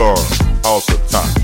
All the time.